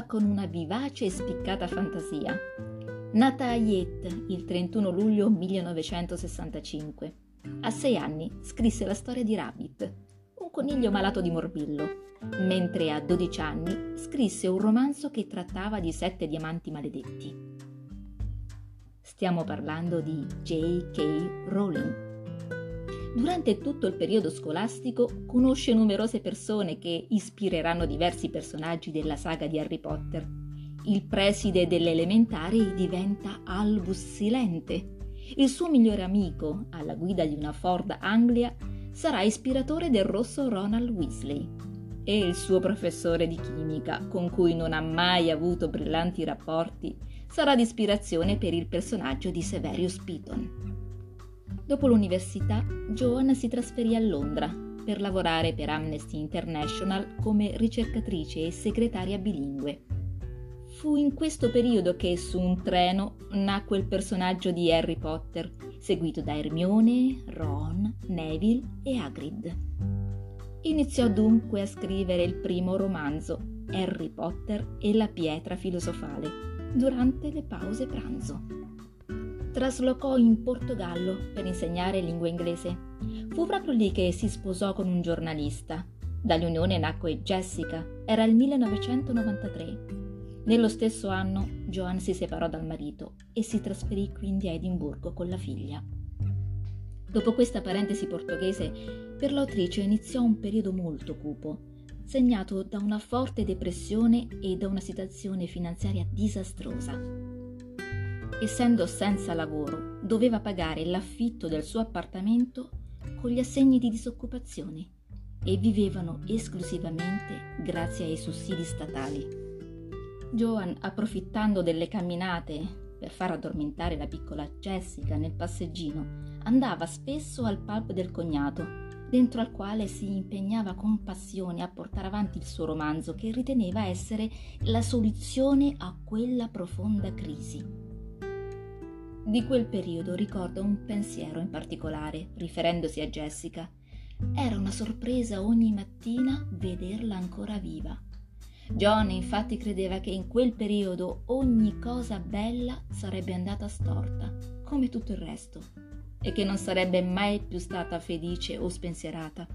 scriveva con una vivace e spiccata fantasia. Nata a Yet il 31 luglio 1965, a sei anni scrisse la storia di Rabbit, un coniglio malato di morbillo, mentre a 12 anni scrisse un romanzo che trattava di sette diamanti maledetti. Stiamo parlando di J.K. Rowling. Durante tutto il periodo scolastico conosce numerose persone che ispireranno diversi personaggi della saga di Harry Potter. Il preside delle elementari diventa Albus Silente. Il suo migliore amico, alla guida di una Ford Anglia, sarà ispiratore del rosso Ronald Weasley. E il suo professore di chimica, con cui non ha mai avuto brillanti rapporti, sarà di ispirazione per il personaggio di Severius Piton. Dopo l'università, Joan si trasferì a Londra per lavorare per Amnesty International come ricercatrice e segretaria bilingue. Fu in questo periodo che su un treno nacque il personaggio di Harry Potter, seguito da Hermione, Ron, Neville e Hagrid. Iniziò dunque a scrivere il primo romanzo, Harry Potter e la pietra filosofale, durante le pause pranzo traslocò in Portogallo per insegnare lingua inglese. Fu proprio lì che si sposò con un giornalista. Dall'unione nacque Jessica, era il 1993. Nello stesso anno Joan si separò dal marito e si trasferì quindi a Edimburgo con la figlia. Dopo questa parentesi portoghese, per l'autrice iniziò un periodo molto cupo, segnato da una forte depressione e da una situazione finanziaria disastrosa essendo senza lavoro, doveva pagare l'affitto del suo appartamento con gli assegni di disoccupazione e vivevano esclusivamente grazie ai sussidi statali. Joan, approfittando delle camminate per far addormentare la piccola Jessica nel passeggino, andava spesso al pub del cognato, dentro al quale si impegnava con passione a portare avanti il suo romanzo che riteneva essere la soluzione a quella profonda crisi. Di quel periodo ricordo un pensiero in particolare, riferendosi a Jessica. Era una sorpresa ogni mattina vederla ancora viva. John infatti credeva che in quel periodo ogni cosa bella sarebbe andata storta, come tutto il resto, e che non sarebbe mai più stata felice o spensierata.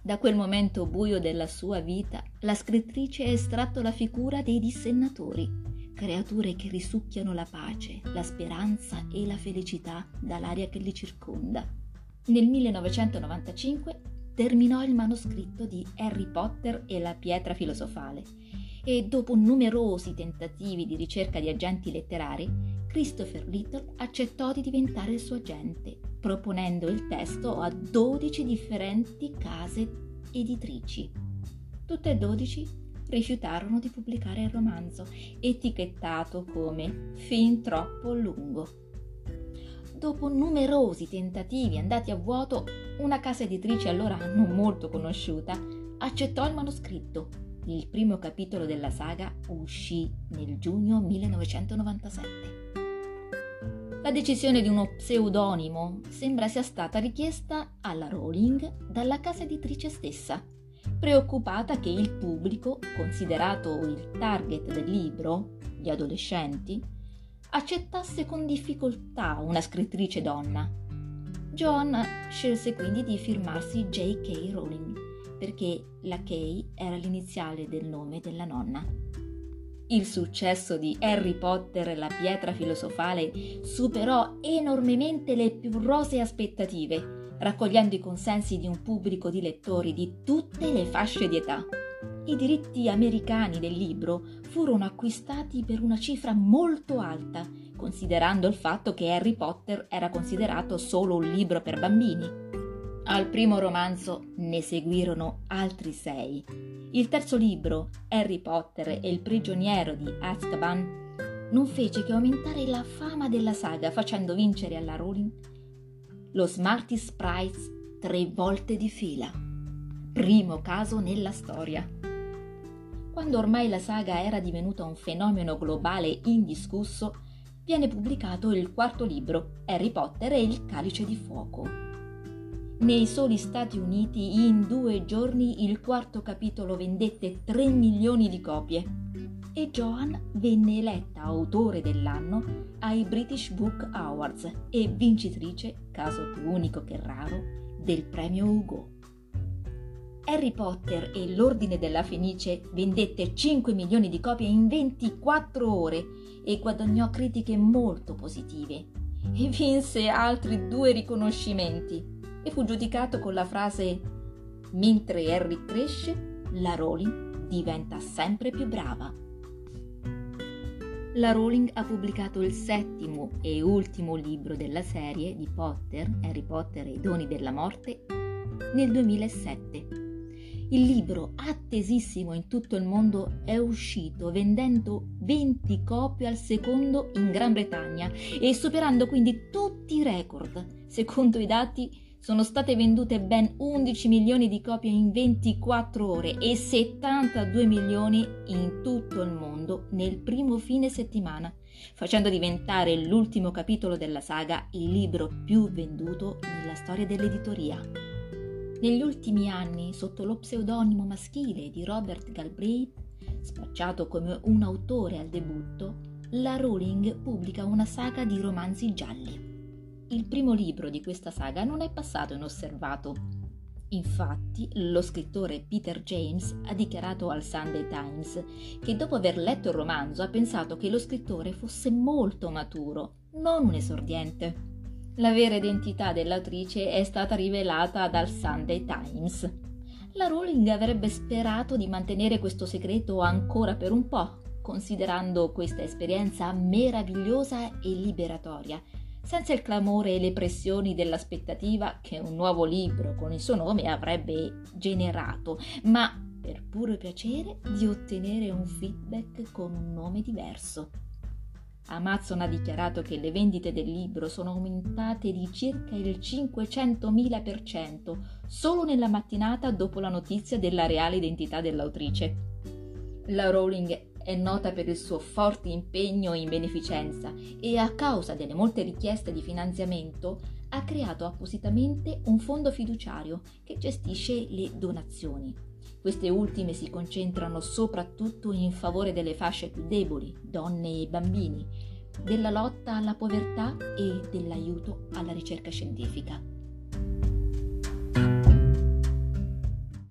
Da quel momento buio della sua vita, la scrittrice ha estratto la figura dei dissennatori creature che risucchiano la pace, la speranza e la felicità dall'aria che li circonda. Nel 1995 terminò il manoscritto di Harry Potter e la pietra filosofale e dopo numerosi tentativi di ricerca di agenti letterari, Christopher Little accettò di diventare il suo agente, proponendo il testo a 12 differenti case editrici. Tutte e 12 rifiutarono di pubblicare il romanzo, etichettato come fin troppo lungo. Dopo numerosi tentativi andati a vuoto, una casa editrice allora non molto conosciuta accettò il manoscritto. Il primo capitolo della saga uscì nel giugno 1997. La decisione di uno pseudonimo sembra sia stata richiesta alla Rowling dalla casa editrice stessa preoccupata che il pubblico, considerato il target del libro, gli adolescenti, accettasse con difficoltà una scrittrice donna. John scelse quindi di firmarsi J.K. Rowling, perché la K era l'iniziale del nome della nonna. Il successo di Harry Potter e la pietra filosofale superò enormemente le più rosee aspettative raccogliendo i consensi di un pubblico di lettori di tutte le fasce di età. I diritti americani del libro furono acquistati per una cifra molto alta, considerando il fatto che Harry Potter era considerato solo un libro per bambini. Al primo romanzo ne seguirono altri sei. Il terzo libro, Harry Potter e il prigioniero di Azkaban, non fece che aumentare la fama della saga facendo vincere alla Rowling lo Smarties Prize tre volte di fila. Primo caso nella storia. Quando ormai la saga era divenuta un fenomeno globale indiscusso, viene pubblicato il quarto libro, Harry Potter e il Calice di Fuoco. Nei soli Stati Uniti in due giorni il quarto capitolo vendette 3 milioni di copie. E Joan venne eletta autore dell'anno ai British Book Awards e vincitrice, caso più unico che raro, del premio Hugo. Harry Potter e l'Ordine della Fenice vendette 5 milioni di copie in 24 ore e guadagnò critiche molto positive e vinse altri due riconoscimenti e fu giudicato con la frase Mentre Harry cresce, la Rowling diventa sempre più brava la Rowling ha pubblicato il settimo e ultimo libro della serie di Potter, Harry Potter e i doni della morte, nel 2007. Il libro, attesissimo in tutto il mondo, è uscito vendendo 20 copie al secondo in Gran Bretagna e superando quindi tutti i record, secondo i dati sono state vendute ben 11 milioni di copie in 24 ore e 72 milioni in tutto il mondo nel primo fine settimana, facendo diventare l'ultimo capitolo della saga il libro più venduto nella storia dell'editoria. Negli ultimi anni, sotto lo pseudonimo maschile di Robert Galbraith, spacciato come un autore al debutto, la Rowling pubblica una saga di romanzi gialli il primo libro di questa saga non è passato inosservato. Infatti, lo scrittore Peter James ha dichiarato al Sunday Times che dopo aver letto il romanzo ha pensato che lo scrittore fosse molto maturo, non un esordiente. La vera identità dell'autrice è stata rivelata dal Sunday Times. La Rowling avrebbe sperato di mantenere questo segreto ancora per un po', considerando questa esperienza meravigliosa e liberatoria senza il clamore e le pressioni dell'aspettativa che un nuovo libro con il suo nome avrebbe generato, ma per puro piacere di ottenere un feedback con un nome diverso. Amazon ha dichiarato che le vendite del libro sono aumentate di circa il 500.000% solo nella mattinata dopo la notizia della reale identità dell'autrice. La Rowling è nota per il suo forte impegno in beneficenza e a causa delle molte richieste di finanziamento ha creato appositamente un fondo fiduciario che gestisce le donazioni. Queste ultime si concentrano soprattutto in favore delle fasce più deboli, donne e bambini, della lotta alla povertà e dell'aiuto alla ricerca scientifica.